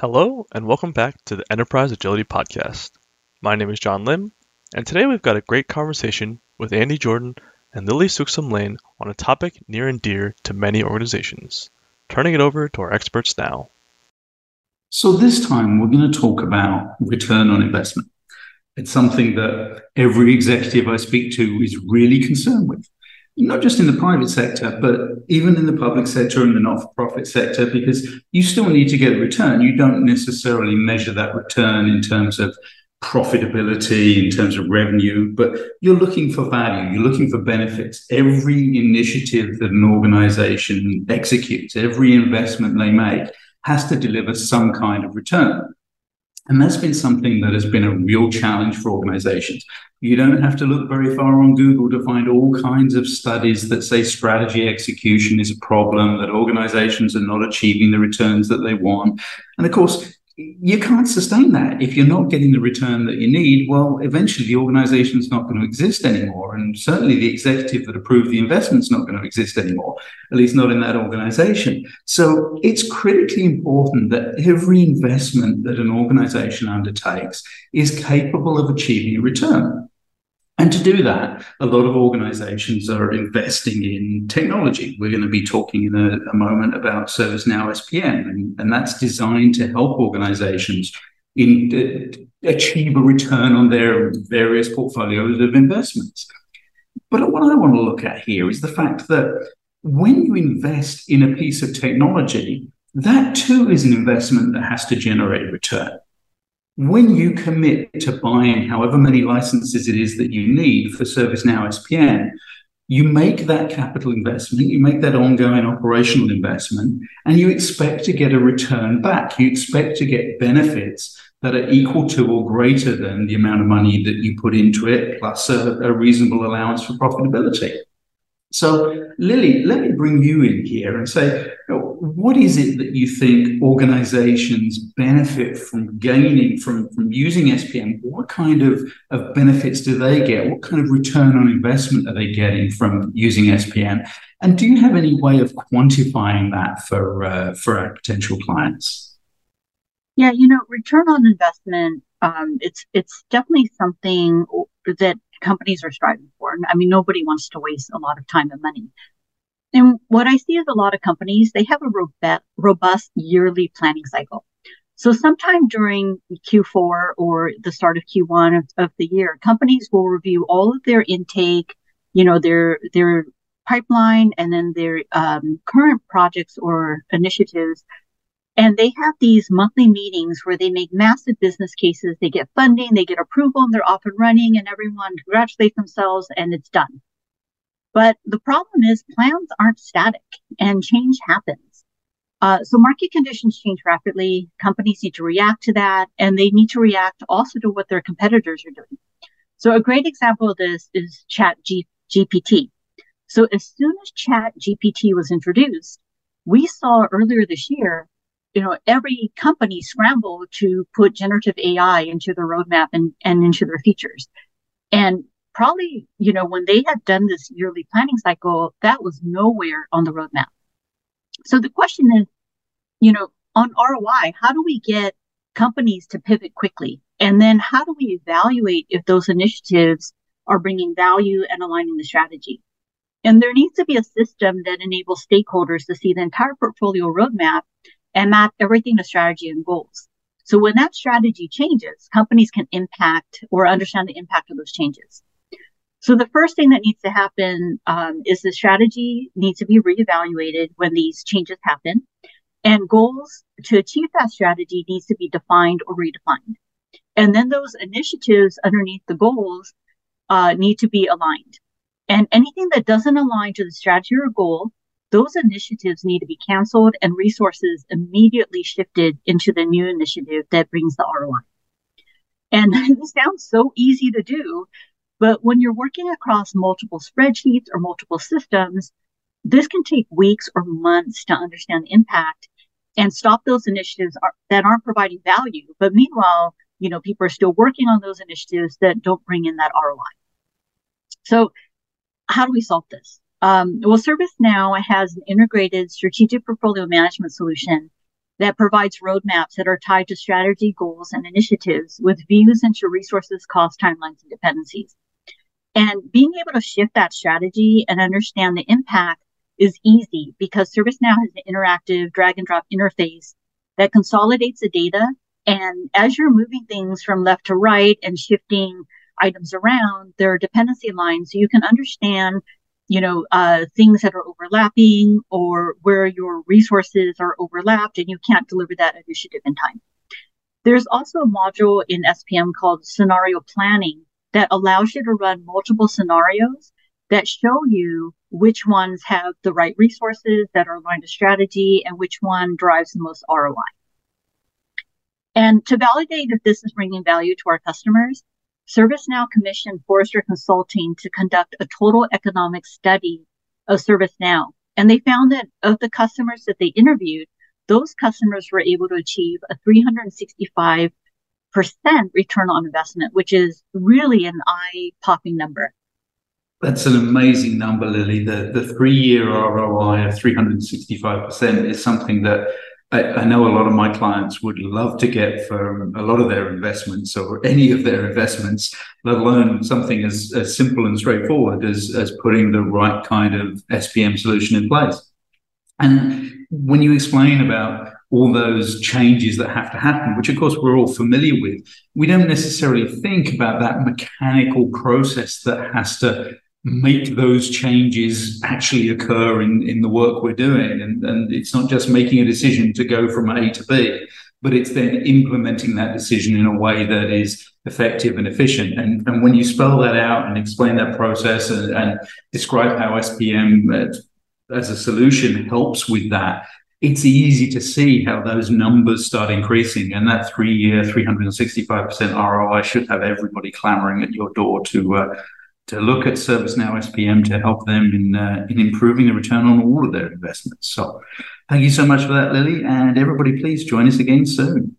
Hello, and welcome back to the Enterprise Agility Podcast. My name is John Lim, and today we've got a great conversation with Andy Jordan and Lilly Souksamlane on a topic near and dear to many organizations. Turning it over to our experts now. So, this time we're going to talk about return on investment. It's something that every executive I speak to is really concerned with not just in the private sector, but even in the public sector and the not for profit sector, because you still need to get a return. You don't necessarily measure that return in terms of profitability, in terms of revenue, but you're looking for value, you're looking for benefits. Every initiative that an organization executes, every investment they make, has to deliver some kind of return. And that's been something that has been a real challenge for organizations. You don't have to look very far on Google to find all kinds of studies that say strategy execution is a problem, that organizations are not achieving the returns that they want. And of course, you can't sustain that if you're not getting the return that you need. Well, eventually the organization is not going to exist anymore. And certainly the executive that approved the investment is not going to exist anymore, at least not in that organization. So it's critically important that every investment that an organization undertakes is capable of achieving a return. And to do that, a lot of organizations are investing in technology. We're going to be talking in a, a moment about ServiceNow SPM, and, and, that's designed to help organizations in, uh, achieve a return on their various portfolios of investments. But what I want to look at here is the fact that when you invest in a piece of technology, that too is an investment that has to generate return when you commit to buying however many licenses it is that you need for ServiceNow SPM, you make that capital investment, you make that ongoing operational investment, and you expect to get a return back. You expect to get benefits that are equal to or greater than the amount of money that you put into it, plus a, a reasonable allowance for profitability. So, Lilly, let me bring you in here and say, what is it that you think organizations benefit from gaining from, from using SPM? What kind of, of benefits do they get? What kind of return on investment are they getting from using SPM? And do you have any way of quantifying that for, uh, for our potential clients? Yeah, you know, return on investment, um, it's it's definitely something that companies are striving for. I mean, nobody wants to waste a lot of time and money. And what I see is a lot of companies, they have a robust yearly planning cycle. So sometime during Q4 or the start of Q1 of, of the year, companies will review all of their intake, you know, their, their pipeline and then their um, current projects or initiatives. And they have these monthly meetings where they make massive business cases. They get funding, they get approval, and they're off and running, and everyone congratulates themselves, and it's done. But the problem is plans aren't static and change happens. Uh, so market conditions change rapidly. Companies need to react to that and they need to react also to what their competitors are doing. So a great example of this is chat G- GPT. So as soon as chat GPT was introduced, we saw earlier this year, you know, every company scramble to put generative AI into their roadmap and, and into their features. And probably, you know, when they had done this yearly planning cycle, that was nowhere on the roadmap. So the question is, you know, on ROI, how do we get companies to pivot quickly? And then how do we evaluate if those initiatives are bringing value and aligning the strategy? And there needs to be a system that enables stakeholders to see the entire portfolio roadmap and map everything to strategy and goals. So when that strategy changes, companies can impact or understand the impact of those changes. So the first thing that needs to happen um, is the strategy needs to be reevaluated when these changes happen, and goals to achieve that strategy needs to be defined or redefined. And then those initiatives underneath the goals uh, need to be aligned. And anything that doesn't align to the strategy or goal, those initiatives need to be canceled and resources immediately shifted into the new initiative that brings the ROI. And this sounds so easy to do, but when you're working across multiple spreadsheets or multiple systems, this can take weeks or months to understand the impact and stop those initiatives are, that aren't providing value. But meanwhile, you know, people are still working on those initiatives that don't bring in that ROI. So how do we solve this? Um, well, ServiceNow has an integrated strategic portfolio management solution that provides roadmaps that are tied to strategy, goals, and initiatives with views into resources, cost, timelines, and dependencies. And being able to shift that strategy and understand the impact is easy because ServiceNow has an interactive drag and drop interface that consolidates the data. And as you're moving things from left to right and shifting items around, there are dependency lines. So you can understand you know, uh, things that are overlapping or where your resources are overlapped and you can't deliver that initiative in time. There's also a module in SPM called scenario planning that allows you to run multiple scenarios that show you which ones have the right resources that are aligned to strategy and which one drives the most ROI. And to validate if this is bringing value to our customers, ServiceNow commissioned Forrester Consulting to conduct a total economic study of ServiceNow. And they found that of the customers that they interviewed, those customers were able to achieve a 365% return on investment, which is really an eye popping number. That's an amazing number, Lilly. The, the three year ROI of 365% is something that I, I, know a lot of my clients would love to get for a lot of their investments or any of their investments, let alone something as, as simple and straightforward as, as putting the right kind of SPM solution in place. And when you explain about all those changes that have to happen, which of course we're all familiar with, we don't necessarily think about that mechanical process that has to make those changes actually occur in, in the work we're doing. And, and it's not just making a decision to go from A to B, but it's then implementing that decision in a way that is effective and efficient. And, and when you spell that out and explain that process and, and describe how SPM as a solution helps with that, it's easy to see how those numbers start increasing. And that three year, 365% ROI should have everybody clamoring at your door to, uh, to look at ServiceNow SPM to help them in uh, in improving the return on all of their investments. So, thank you so much for that, Lilly, and everybody, please join us again soon.